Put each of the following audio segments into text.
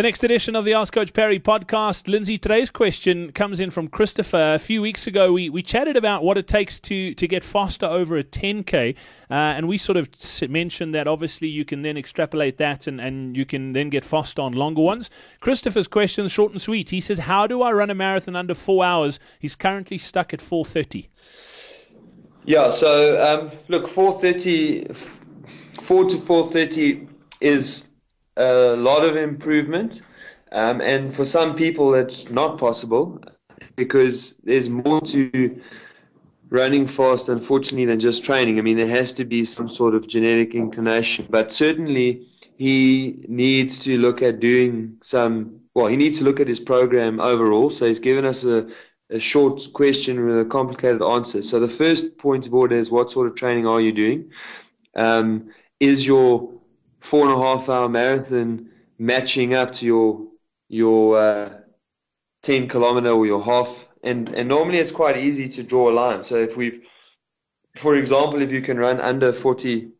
The next edition of the Ask Coach Parry podcast, Lindsay, today's question comes in from Christopher. A few weeks ago, we, we chatted about what it takes to, to get faster over a 10K. Uh, and we sort of mentioned that obviously you can then extrapolate that and, and you can then get faster on longer ones. Christopher's question short and sweet. He says, How do I run a marathon under four hours? He's currently stuck at 4.30. Yeah, so um, look, 4.30, 4 to 4.30 is a lot of improvement. Um, and for some people, it's not possible because there's more to running fast, unfortunately, than just training. I mean, there has to be some sort of genetic inclination, but certainly he needs to look at doing some, well, he needs to look at his program overall. So he's given us a, a short question with a complicated answer. So the first point of order is what sort of training are you doing? Um, is your four and a half hour marathon matching up to your your uh, 10 kilometer or your half. And and normally it's quite easy to draw a line. So if we've for example if you can run under 40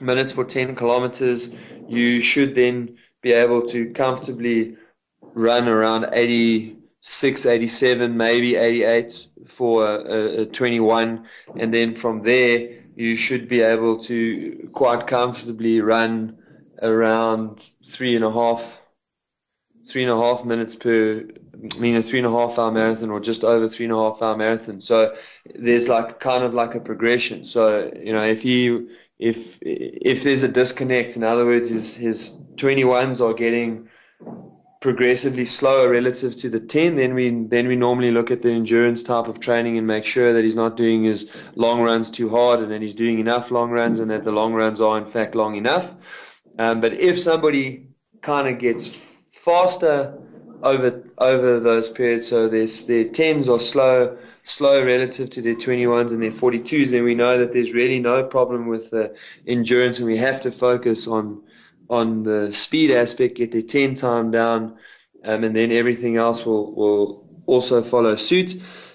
minutes for 10 kilometers you should then be able to comfortably run around 86 87 maybe 88 for a, a 21 and then from there you should be able to quite comfortably run around three and a half, three and a half minutes per, I mean a three and a half hour marathon or just over three and a half hour marathon. So there's like kind of like a progression. So, you know, if he, if, if there's a disconnect, in other words, his, his 21s are getting progressively slower relative to the 10, then we then we normally look at the endurance type of training and make sure that he's not doing his long runs too hard and that he's doing enough long runs and that the long runs are in fact long enough. Um, but if somebody kind of gets faster over over those periods, so their their 10s are slow slow relative to their 21s and their 42s, then we know that there's really no problem with the endurance and we have to focus on on the speed aspect, get their 10 time down, um, and then everything else will, will also follow suit.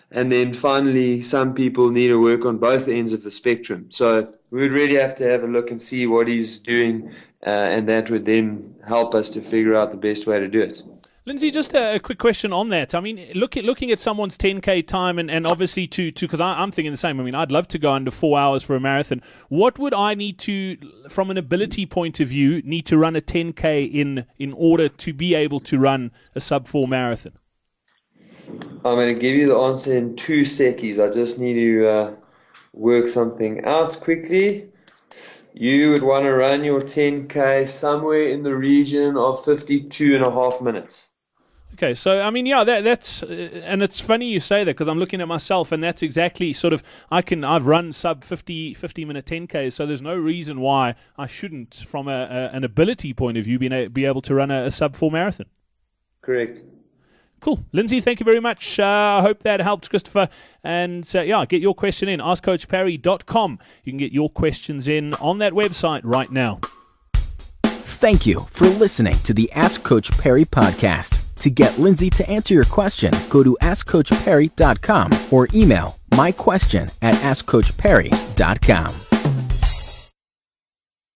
And then finally, some people need to work on both ends of the spectrum. So we would really have to have a look and see what he's doing, uh, and that would then help us to figure out the best way to do it. Lindsay, just a, quick question on that. I mean, look at, looking at someone's 10k time, and, and obviously to to because I'm thinking the same. I mean, I'd love to go under four hours for a marathon. What would I need to, from an ability point of view, need to run a 10k in in order to be able to run a sub four marathon? I'm going to give you the answer in two seconds. I just need to uh, work something out quickly you would want to run your 10k somewhere in the region of 52 and a half minutes. Okay, so I mean, yeah, that, that's uh, and it's funny you say that because I'm looking at myself, and that's exactly sort of I can I've run sub 50 50 minute 10k, so there's no reason why I shouldn't, from a, a an ability point of view, be, a, be able to run a, a sub four marathon. Correct. Cool. Lindsay, thank you very much. Uh, I hope that helped, Christopher. And uh, yeah, get your question in. AskCoachParry.com. You can get your questions in on that website right now. Thank you for listening to the Ask Coach Parry podcast. To get Lindsay to answer your question, go to AskCoachParry.com or email my question at AskCoachParry.com.